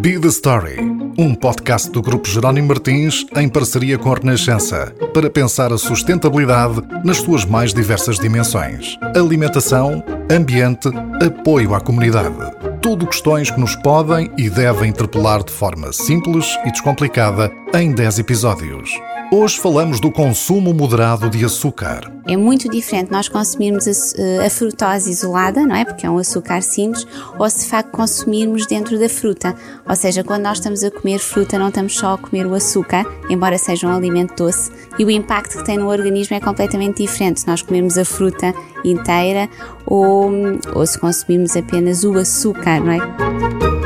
Be the Story, um podcast do Grupo Jerónimo Martins em parceria com a Renascença, para pensar a sustentabilidade nas suas mais diversas dimensões: alimentação, ambiente, apoio à comunidade. Tudo questões que nos podem e devem interpelar de forma simples e descomplicada em 10 episódios. Hoje falamos do consumo moderado de açúcar. É muito diferente nós consumirmos a, a, frutose isolada, não é? Porque é um açúcar simples, ou se de facto consumirmos dentro da fruta. Ou seja, quando nós estamos a comer fruta, não estamos só a comer o açúcar, embora seja um alimento doce, e o impacto que tem no organismo é completamente diferente se nós comermos a fruta inteira ou, ou se consumirmos apenas o açúcar, não é?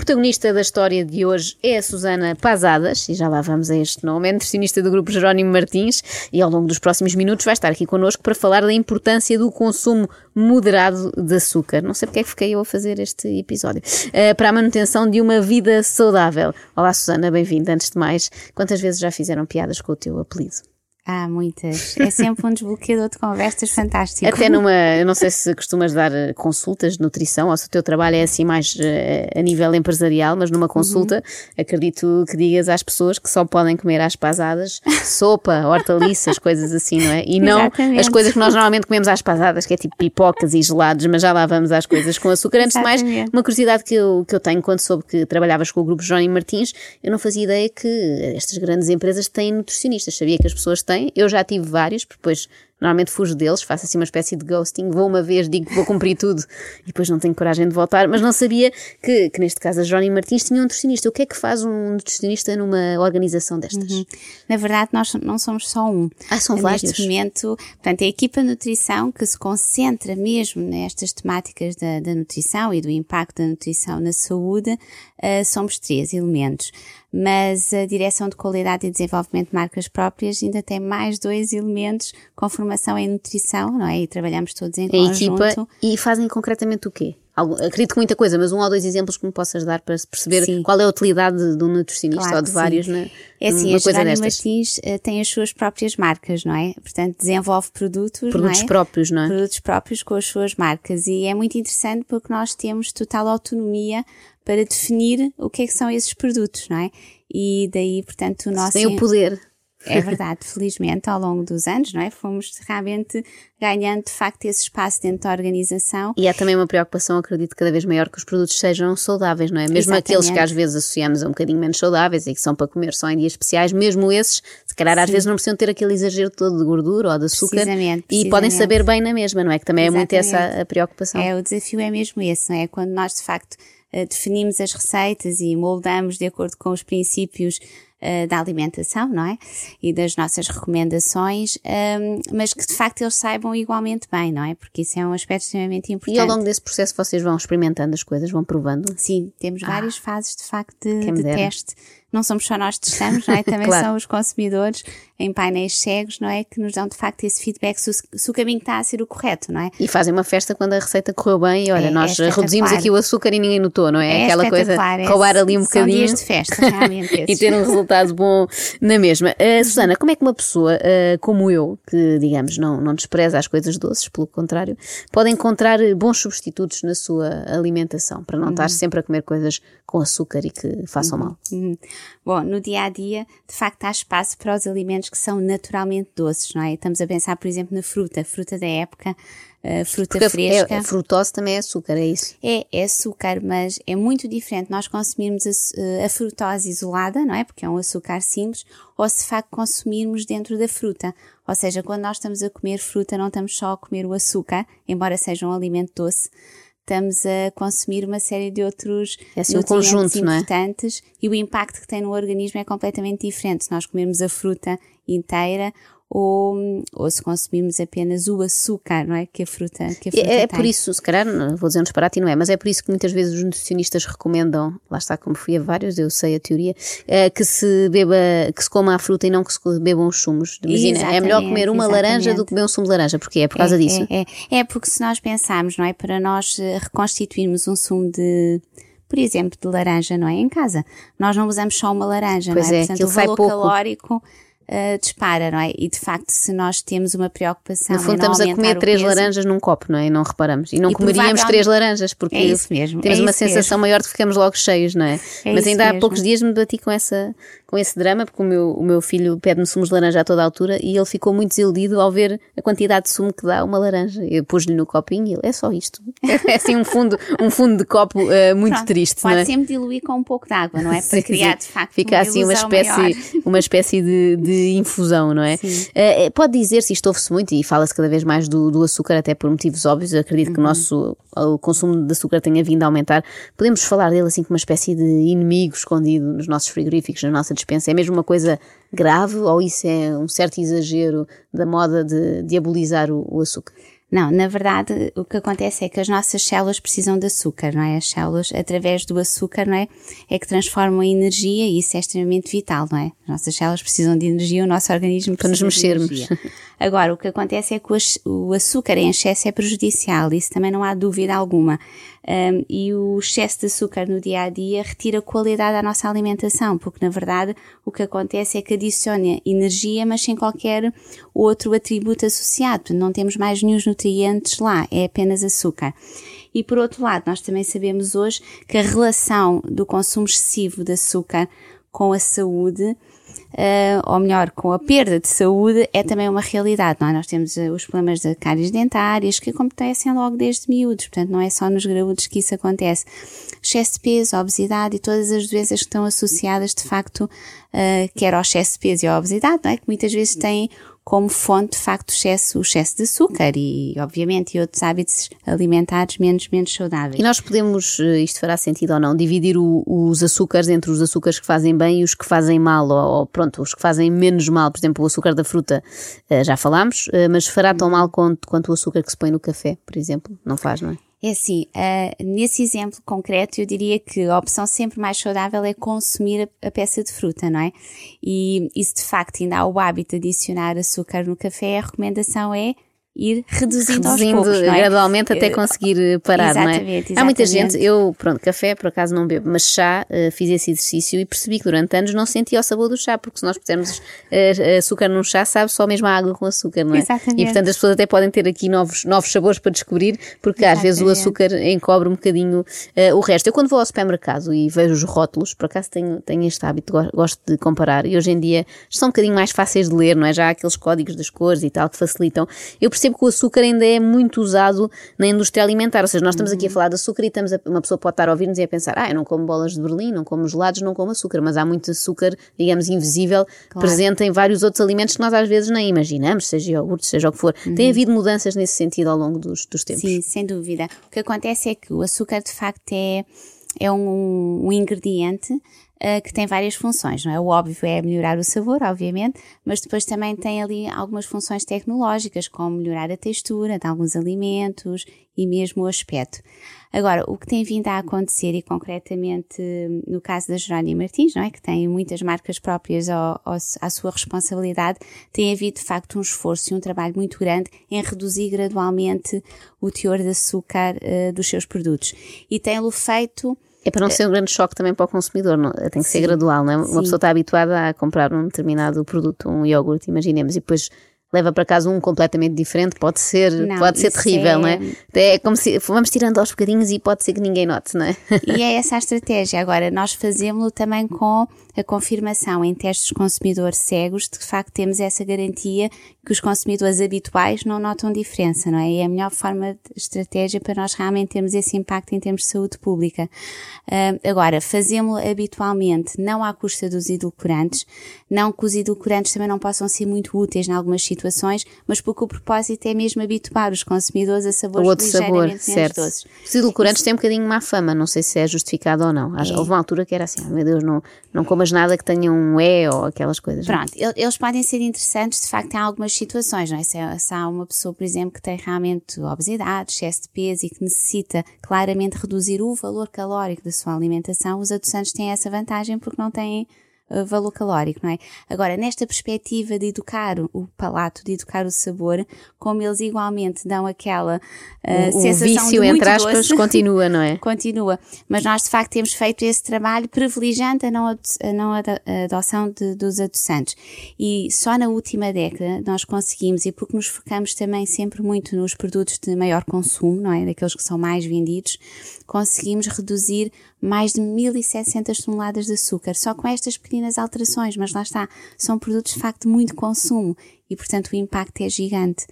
Protagonista da história de hoje é a Susana Pazadas, e já lá vamos a este nome, é nutricionista do grupo Jerónimo Martins, e ao longo dos próximos minutos vai estar aqui connosco para falar da importância do consumo moderado de açúcar. Não sei porque é que fiquei eu a fazer este episódio. Uh, para a manutenção de uma vida saudável. Olá, Susana, bem-vinda. Antes de mais, quantas vezes já fizeram piadas com o teu apelido? Há muitas. É sempre um desbloqueador de conversas fantástico. Até numa, eu não sei se costumas dar eh, consultas de nutrição ou se o teu trabalho é assim mais uh, a nível empresarial, mas numa consulta uhum. acredito que digas às pessoas que só podem comer às pasadas sopa, hortaliças, coisas assim, não é? E não Exatamente. as coisas que nós normalmente comemos às pasadas, que é tipo pipocas e gelados, mas já lá vamos às coisas com açúcar. Antes Exatamente. de mais, uma curiosidade que eu, que eu tenho quando soube que trabalhavas com o grupo Johnny Martins, eu não fazia ideia que estas grandes empresas têm nutricionistas. Sabia que as pessoas têm, eu já tive vários, porque depois normalmente fujo deles, faço assim uma espécie de ghosting, vou uma vez, digo que vou cumprir tudo e depois não tenho coragem de voltar, mas não sabia que, que neste caso a Johnny Martins tinha um nutricionista. O que é que faz um nutricionista numa organização destas? Uhum. Na verdade, nós não somos só um. Ah, são vários. Neste momento, portanto, a equipa de nutrição que se concentra mesmo nestas temáticas da, da nutrição e do impacto da nutrição na saúde, uh, somos três elementos mas a Direção de Qualidade e Desenvolvimento de Marcas Próprias ainda tem mais dois elementos com formação em nutrição, não é? E trabalhamos todos em a conjunto. Equipa, e fazem concretamente o quê? acredito que muita coisa, mas um ou dois exemplos que me possas dar para perceber Sim. qual é a utilidade de um nutricionista claro ou de vários na, é assim, a coisa Martins uh, tem as suas próprias marcas, não é? Portanto, desenvolve produtos, produtos não é? próprios, não é? Produtos próprios com as suas marcas e é muito interessante porque nós temos total autonomia para definir o que é que são esses produtos, não é? E daí, portanto, o nosso... Tem o poder. É verdade, felizmente, ao longo dos anos, não é? Fomos realmente ganhando, de facto, esse espaço dentro da organização. E há também uma preocupação, acredito, cada vez maior que os produtos sejam saudáveis, não é? Mesmo Exatamente. aqueles que às vezes associamos a um bocadinho menos saudáveis e que são para comer só em dias especiais, mesmo esses, se calhar Sim. às vezes não precisam ter aquele exagero todo de gordura ou de açúcar. Precisamente, precisamente. E podem saber bem na mesma, não é? Que também Exatamente. é muito essa a preocupação. É, o desafio é mesmo esse, não é? Quando nós, de facto, definimos as receitas e moldamos de acordo com os princípios uh, da alimentação, não é? E das nossas recomendações, um, ehm, mas que de facto eles saibam igualmente bem, não é? Porque isso é um aspecto extremamente importante. E ao longo desse processo vocês vão experimentando as coisas, vão provando? Sim, temos ah, várias fases de facto de, de teste não somos só nós que testamos, não é? Também claro. são os consumidores em painéis cegos, não é? Que nos dão de facto esse feedback se o, se o, caminho está a ser o correto, não é? E fazem uma festa quando a receita correu bem e olha, é, nós é reduzimos aqui o açúcar e ninguém notou, não é? é Aquela coisa, roubar ali um são bocadinho. Dias de festa, realmente. e ter um resultado bom na mesma. Uh, Susana, como é que uma pessoa uh, como eu, que digamos não, não despreza as coisas doces, pelo contrário, pode encontrar bons substitutos na sua alimentação para não uhum. estar sempre a comer coisas com açúcar e que façam uhum. mal? Uhum. Bom, no dia a dia, de facto, há espaço para os alimentos que são naturalmente doces, não é? Estamos a pensar, por exemplo, na fruta, fruta da época, uh, fruta Porque fresca. É, a frutose também é açúcar, é isso? É, é açúcar, mas é muito diferente nós consumirmos a, eh, a frutose isolada, não é? Porque é um açúcar simples, ou se de facto consumirmos dentro da fruta. Ou seja, quando nós estamos a comer fruta, não estamos só a comer o açúcar, embora seja um alimento doce, estamos a consumir uma série de outros é assim um conjunto, importantes não é? e o impacto que tem no organismo é completamente diferente. Se nós comermos a fruta inteira ou, ou se consumirmos apenas o açúcar, não é? Que a fruta, que a fruta é, é por isso, se calhar, vou dizer um disparate e não é, mas é por isso que muitas vezes os nutricionistas recomendam, lá está como fui a vários, eu sei a teoria, é, que se beba, que se coma a fruta e não que se bebam os sumos. Imagina, é melhor comer uma exatamente. laranja do que beber um sumo de laranja, porque é por causa é, disso. É, é, é porque se nós pensarmos, não é? Para nós eh, reconstituirmos um sumo de por exemplo, de laranja, não é? Em casa. Nós não usamos só uma laranja, pois não é? Portanto, o valor pouco. calórico uh, dispara, não é? E de facto, se nós temos uma preocupação. No fundo, estamos a comer três peso, laranjas num copo, não é? E não reparamos. E não E comeríamos três laranjas, porque É mesmo, temos é uma sensação mesmo. maior de que ficamos logo cheios, não é? É Mas ainda há mesmo. poucos dias me bati com, essa, com esse drama, porque o meu, o meu filho pede-me sumos de laranja a toda a altura e ele ficou muito desiludido ao ver a quantidade de sumo que dá uma laranja. Eu pus-lhe no copinho e ele, é só isto. É assim um fundo, um fundo de copo eh, muito Pronto, triste, Pode não é? sempre diluir com um pouco de água, não é? Para Sim, criar, de facto, Fica uma assim uma espécie, maior. uma espécie de, de infusão, não é? Eh, pode dizer-se, isto ouve-se muito e fala-se cada vez mais do, do açúcar, até por motivos óbvios. Eu acredito Uhum. que o nosso o consumo de açúcar tenha vindo a aumentar. Podemos falar dele assim como uma espécie de inimigo escondido nos nossos frigoríficos, na nossa despensa. É mesmo uma coisa grave ou isso é um certo exagero da moda de diabolizar o, o açúcar? Não, na verdade, o que acontece é que as nossas células precisam de açúcar, não é? As células, através do açúcar, não é? É que transformam a energia e isso é extremamente vital, não é? As nossas células precisam de energia, o nosso organismo Para nos precisa de mexermos. Agora, o que acontece é que o aç- o açúcar em excesso é prejudicial, isso também não há dúvida alguma. Um, e o excesso de açúcar no dia a dia retira qualidade à nossa alimentação, porque na verdade o que acontece é que adiciona energia, mas sem qualquer outro atributo associado. Não temos mais nenhum nutrientes lá, é apenas açúcar. E por outro lado, nós também sabemos hoje que a relação do consumo excessivo de açúcar com a saúde uh, ou melhor, com a perda de saúde, é também uma realidade. Não é? Nós temos uh, os problemas de cáries dentárias que acontecem logo desde miúdos, portanto, não é só nos graúdos que isso acontece. Excesso de peso, obesidade e todas as doenças que estão associadas, de facto, uh, quer ao excesso de peso e à obesidade, não é? que muitas vezes têm como fonte, de facto, o excesso, o excesso de açúcar e, obviamente, e outros hábitos alimentares menos, menos saudáveis. E nós podemos, eh, isto fará sentido ou não, dividir o- os açúcares entre os açúcares que fazem bem e os que fazem mal, ou, ou, pronto, os que fazem menos mal. Por exemplo, o açúcar da fruta, eh, já falámos, eh, mas fará tão mal quanto, quanto o açúcar que se põe no café, por exemplo? Não faz, não é? É assim, ah, nesse exemplo concreto, eu diria que a opção sempre mais saudável é consumir a, a peça de fruta, não é? E, e se de facto ainda há o hábito de adicionar açúcar no café, a recomendação é ir reduzindo, Reduzindo aos poucos, é? gradualmente até conseguir eh, parar, não é? Exatamente, Há muita exatamente. gente, eu, pronto, café por acaso não bebo, mas chá, eh, fiz esse exercício e percebi que durante anos não sentia o sabor do chá, porque se nós pusermos eh, açúcar num chá, sabe só mesmo a água com açúcar, não é? Exatamente. E portanto as pessoas até podem ter aqui novos, novos sabores para descobrir, porque às vezes o Exatamente. açúcar encobre um bocadinho eh, o resto. Eu quando vou ao supermercado e vejo os rótulos, por acaso tenho, tenho este hábito, go- gosto de comparar, e hoje em dia são um bocadinho mais fáceis de ler, não é? Já há aqueles códigos das cores e tal que facilitam. Eu percebo que o açúcar ainda é muito usado na indústria alimentar, ou seja, nós estamos aqui Uhum. a falar de açúcar e estamos a- uma pessoa pode estar a ouvir-nos e a pensar, ah, eu não como bolas de Berlim, não como gelados, não como açúcar, mas há muito açúcar, digamos, invisível, presente em vários outros alimentos que nós às vezes nem imaginamos, seja iogurte, seja o que for. Tem havido mudanças nesse sentido ao longo dos, dos tempos. Uhum. Sim, sem dúvida. O que acontece é que o açúcar, de facto, é, é um, um ingrediente ah, que tem várias funções, não é? O óbvio é melhorar o sabor, obviamente, mas depois também tem ali algumas funções tecnológicas, como melhorar a textura de alguns alimentos e mesmo o aspecto. Agora, o que tem vindo a acontecer, e concretamente no caso da Jerónimo Martins, não é? Que tem muitas marcas próprias ao, ao, à sua responsabilidade, tem havido de facto um esforço e um trabalho muito grande em reduzir gradualmente o teor de açúcar eh, dos seus produtos. E tem-lo feito É para não ser um grande choque também para o consumidor, não- tem que ser Sim, gradual, não é? Uma sim. pessoa está habituada a comprar um determinado produto, um iogurte, imaginemos, e depois leva para casa um completamente diferente, pode ser, Não, pode ser terrível, é- não é? É como se vamos tirando aos bocadinhos e pode ser que ninguém note, não é? E é essa a estratégia. Agora, nós fazemos-lo também com a confirmação em testes de consumidor cegos, de que de facto temos essa garantia que os consumidores habituais não notam diferença, não é? E é a melhor forma de estratégia para nós realmente termos esse impacto em termos de saúde pública. Ah, agora, fazemos-lo habitualmente, não à custa dos edulcorantes, não que os edulcorantes também não possam ser muito úteis em algumas situações, mas porque o propósito é mesmo habituar os consumidores a sabores outro sabor, menos certo. doces. Os edulcorantes têm um bocadinho má fama, não sei se é justificado ou não. É. Houve uma altura que era assim, ah, meu Deus, não, não comas nada que tenha um E ou aquelas coisas. não é? Pronto, el- eles podem ser interessantes de facto em algumas situações, não é? Se, se há uma pessoa, por exemplo, que tem realmente obesidade, excesso de peso e que necessita claramente reduzir o valor calórico da sua alimentação, os adoçantes têm essa vantagem porque não têm valor calórico, não é? Agora, nesta perspectiva de educar o palato, de educar o sabor, como eles igualmente dão aquela uh, o, sensação o vício, de muito entre aspas, doce, continua, não é? continua. Mas nós, de facto, temos feito esse trabalho privilegiando a não, a não adoção de- dos adoçantes. E só na última década nós conseguimos, e porque nos focamos também sempre muito nos produtos de maior consumo, não é? Daqueles que são mais vendidos, conseguimos reduzir mais de 1.700 toneladas de açúcar, só com estas pequenas alterações, mas lá está, são produtos de facto de muito consumo e, portanto, o impacto é gigante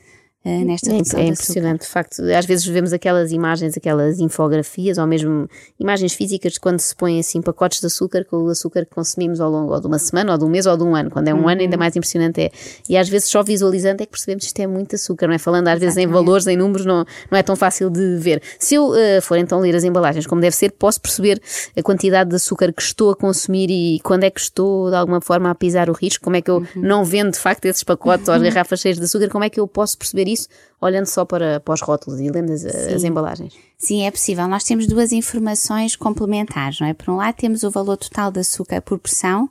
eh, nesta É, redução é impressionante, de facto. Às vezes vemos aquelas imagens, aquelas infografias, ou mesmo imagens físicas de quando se põem assim pacotes de açúcar com o açúcar que consumimos ao longo ou de uma semana, ou de um mês, ou de um ano. Quando é um ano, ainda Uhum. mais impressionante é. E às vezes só visualizando é que percebemos que isto é muito açúcar, não é? Falando às vezes em Exatamente. valores, em números, não, não é tão fácil de ver. Se eu eh, for então ler as embalagens como deve ser, posso perceber a quantidade de açúcar que estou a consumir e quando é que estou de alguma forma a pisar o risco, como é que eu Uhum. não vendo de facto esses pacotes ou as garrafas cheias de açúcar, como é que eu posso perceber isso olhando só para, para os rótulos e lendo as, as embalagens? Sim, é possível. Nós temos duas informações complementares, não é? Por um lado, temos o valor total de açúcar por pressão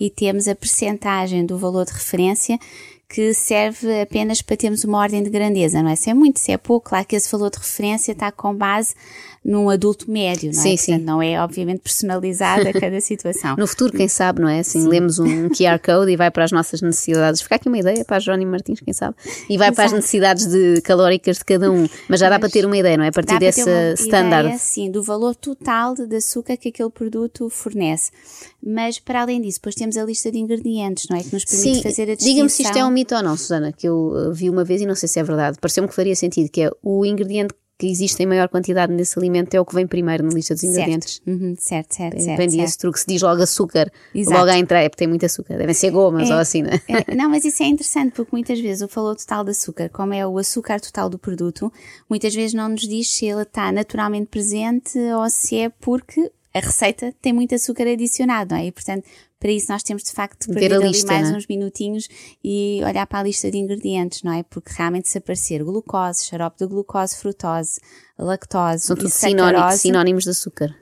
e temos a percentagem do valor de referência que serve apenas para termos uma ordem de grandeza, não é? Se é muito, se é pouco, claro que esse valor de referência está com base num adulto médio, não é? Sim, sim. Portanto, não é obviamente personalizado a cada situação. No futuro, quem sabe, não é? Assim, lemos um QR Code e vai para as nossas necessidades. Fica aqui uma ideia para a Jerónimo Martins, quem sabe? E vai para as Exato. necessidades de calóricas de cada um. Mas já dá para ter uma ideia, não é? A partir desse standard. Ideia, sim, do valor total de, açúcar que aquele produto fornece. Mas, para além disso, depois temos a lista de ingredientes, não é? Que nos permite Sim, fazer a distinção. diga-me se isto é um mito ou não, Susana, que eu uh, vi uma vez e não sei se é verdade. Pareceu-me que faria sentido, que é o ingrediente que existe em maior quantidade nesse alimento é o que vem primeiro na lista dos ingredientes. Certo, uhum, certo, certo, Aprendi esse truque, se diz logo açúcar, Exato. logo à entrada, é porque tem muito açúcar. Devem ser gomas ou assim, não é? É, não, mas isso é interessante porque muitas vezes o valor total de açúcar, como é o açúcar total do produto, muitas vezes não nos diz se ele está naturalmente presente ou se é porque a receita tem muito açúcar adicionado, não é? E portanto, para isso nós temos de facto de perder a ali lista, mais não é? uns minutinhos e olhar para a lista de ingredientes, não é? Porque realmente se aparecer glucose, xarope de glucose, frutose, lactose São tudo sinónimos de açúcar.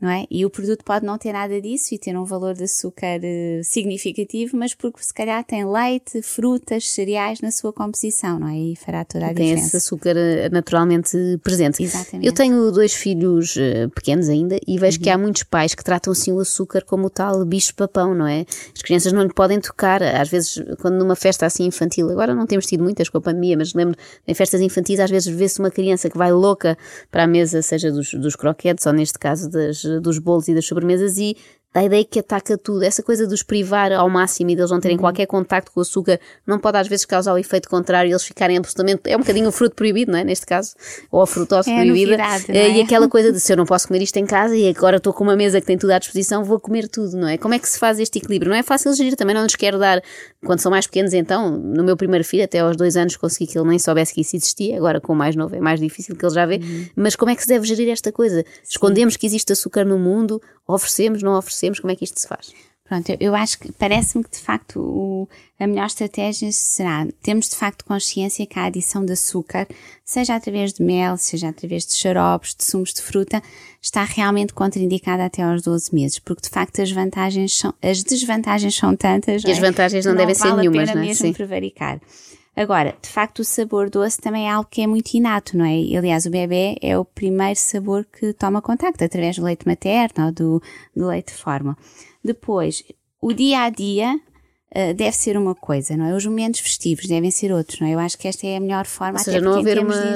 Não é? E o produto pode não ter nada disso e ter um valor de açúcar eh, significativo, mas porque se calhar tem leite, frutas, cereais na sua composição, não é? E fará toda a tem esse diferença. açúcar eh, naturalmente presente. Exatamente. Eu tenho dois filhos eh, pequenos ainda e vejo Uhum. que há muitos pais que tratam assim o açúcar como o tal bicho-papão, não é? As crianças não lhe podem tocar, às vezes, quando numa festa assim infantil, agora não temos tido muitas com a pandemia, mas lembro, em festas infantis, às vezes vê-se uma criança que vai louca para a mesa, seja dos, dos croquetes ou neste caso das, dos bolos e das sobremesas e dá a ideia que ataca tudo. Essa coisa de os privar ao máximo e deles não Uhum. terem qualquer contacto com o açúcar não pode às vezes causar o efeito contrário e eles ficarem absolutamente. É um bocadinho o fruto proibido, não é? Neste caso, ou a frutose É a proibida. novidade, não Eh, é? E aquela coisa de se eu não posso comer isto em casa e agora estou com uma mesa que tem tudo à disposição, vou comer tudo, não é? Como é que se faz este equilíbrio? Não é fácil gerir, também não lhes quero dar, quando são mais pequenos, então, no meu primeiro filho, até aos dois anos, consegui que ele nem soubesse que isso existia, agora com o mais novo é mais difícil que ele já vê, Uhum. mas como é que se deve gerir esta coisa? Escondemos que existe açúcar no mundo, oferecemos, não oferecemos, como é que isto se faz? Pronto, eu, eu acho que parece-me que de facto o- a melhor estratégia será termos de facto consciência que a adição de açúcar, seja através de mel, seja através de xaropes, de sumos de fruta, está realmente contraindicada até aos 12 meses, porque de facto as vantagens são, as desvantagens são tantas. E as não é? vantagens não Que devem ser vale nenhumas, a pena não é? mesmo Sim. prevaricar. Agora, de facto, o sabor doce também é algo que é muito inato, não é? Aliás, o bebê é o primeiro sabor que toma contacto através do leite materno ou do, do leite de fórmula. Depois, o dia a dia uh, deve ser uma coisa, não é? Os momentos festivos devem ser outros, não é? Eu acho que esta é a melhor forma, Ou seja, até não haver, uma,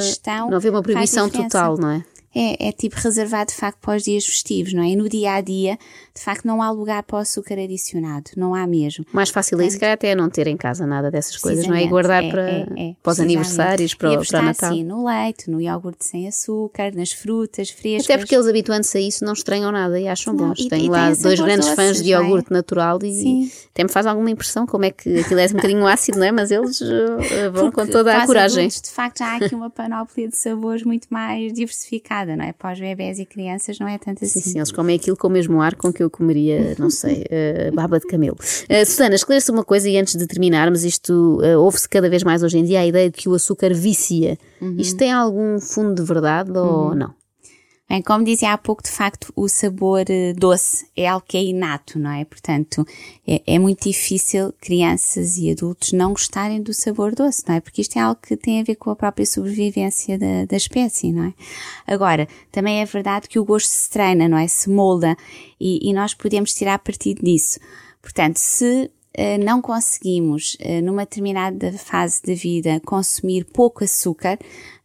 não haver uma proibição total, não é? É, é tipo reservado de facto para os dias festivos, não é? E no dia a dia, de facto, não há lugar para o açúcar adicionado, não há mesmo. Mais fácil é isso, calhar, até é não ter em casa nada dessas coisas, não é? E guardar é, para, é, é, para os aniversários, para, e o- para o Natal. Sim, no leite, no iogurte sem açúcar, nas frutas frescas. Até porque eles habituando-se a isso não estranham nada e acham Não, bons. e- Tenho e lá dois grandes fãs doces, de não é? iogurte natural e Sim. até me faz alguma impressão como é que aquilo é um bocadinho ácido, não é? Mas eles uh, vão com Porque toda para a coragem. adultos, de facto, já há aqui uma panóplia de sabores muito mais diversificada, não é? Para os bebés e crianças não é tanto assim. Sim, sim, eles comem aquilo com o mesmo ar com que eu comeria, não sei, uh, baba de camelo. Uh, Susana, esclareça uma coisa e antes de terminarmos, isto uh, ouve-se cada vez mais hoje em dia a ideia de que o açúcar vicia. Uhum. Isto tem algum fundo de verdade ou não? Bem, como dizia há pouco, de facto, o sabor eh, doce é algo que é inato, não é? Portanto, é, é, muito difícil crianças e adultos não gostarem do sabor doce, não é? Porque isto é algo que tem a ver com a própria sobrevivência da, da espécie, não é? Agora, também é verdade que o gosto se treina, não é? Se molda e, e nós podemos tirar partido disso. Portanto, se não conseguimos, uh, numa determinada fase da vida, consumir pouco açúcar,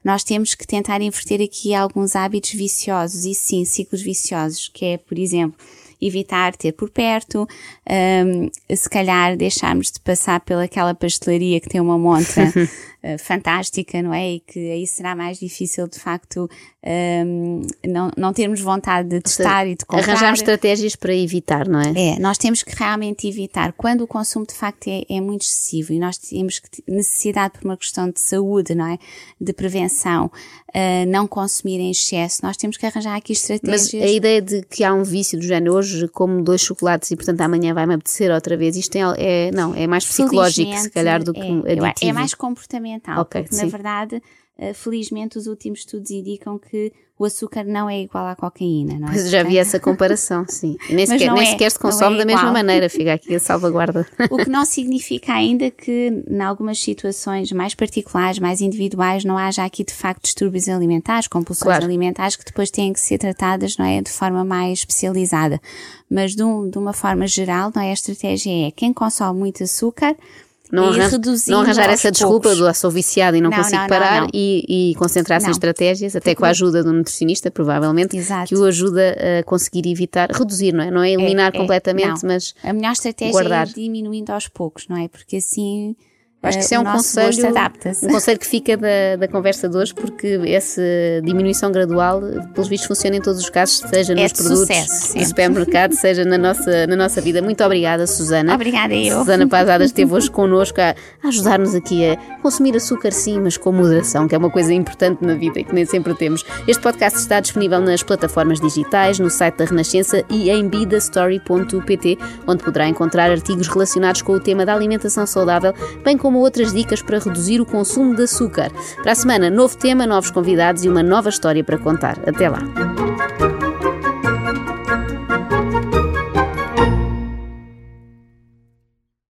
nós temos que tentar inverter aqui alguns hábitos viciosos e sim, ciclos viciosos, que é, por exemplo, evitar ter por perto, um, se calhar deixarmos de passar pelaquela pastelaria que tem uma montra uh, fantástica, não é? E que aí será mais difícil, de facto, um, não, não termos vontade de testar seja, e de comprar. Arranjar estratégias para evitar, não é? É, nós temos que realmente evitar. Quando o consumo, de facto, é, é muito excessivo e nós temos que, necessidade por uma questão de saúde, não é? De prevenção, uh, não consumir em excesso, nós temos que arranjar aqui estratégias. Mas a ideia de que há um vício do género, hoje como dois chocolates e portanto amanhã vai-me apetecer outra vez, isto é, é, não, é mais psicológico se calhar do que é, aditivo. É mais comportamental, okay, porque sim. na verdade eh, felizmente os últimos estudos indicam que o açúcar não é igual à cocaína, não é? Pois já vi essa comparação, sim. E nem, sequer, nem é, sequer se consome é da mesma maneira, fica aqui a salvaguarda. O que não significa ainda que, em algumas situações mais particulares, mais individuais, não haja aqui de facto distúrbios alimentares, compulsões claro. alimentares que depois têm que ser tratadas, não é? De forma mais especializada. Mas de, um, de uma forma geral, não é? A estratégia é quem consome muito açúcar, não, arran não arranjar essa desculpa poucos. do ah, sou viciado e não, não consigo não, parar e, e concentrar-se em estratégias, até com a ajuda do nutricionista, provavelmente, Exato. que o ajuda a conseguir evitar, reduzir, não é? Não é eliminar é, é, completamente, mas. A melhor estratégia guardar. é diminuindo aos poucos, não é? Porque assim Acho que isso é um conselho, um conselho que fica da, da conversa de hoje, porque essa diminuição gradual, pelos vistos, funciona em todos os casos, seja é nos produtos sucesso, do supermercado, seja na nossa, na nossa vida. Muito obrigada, Susana. Obrigada eu. Susana Pazadas esteve hoje connosco a, a ajudar-nos aqui a consumir açúcar sim, mas com moderação, que é uma coisa importante na vida e que nem sempre temos. Este podcast está disponível nas plataformas digitais, no site da Renascença e em bidastory.pt, onde poderá encontrar artigos relacionados com o tema da alimentação saudável, bem como como outras dicas para reduzir o consumo de açúcar. Para a semana, novo tema, novos convidados e uma nova história para contar. Até lá!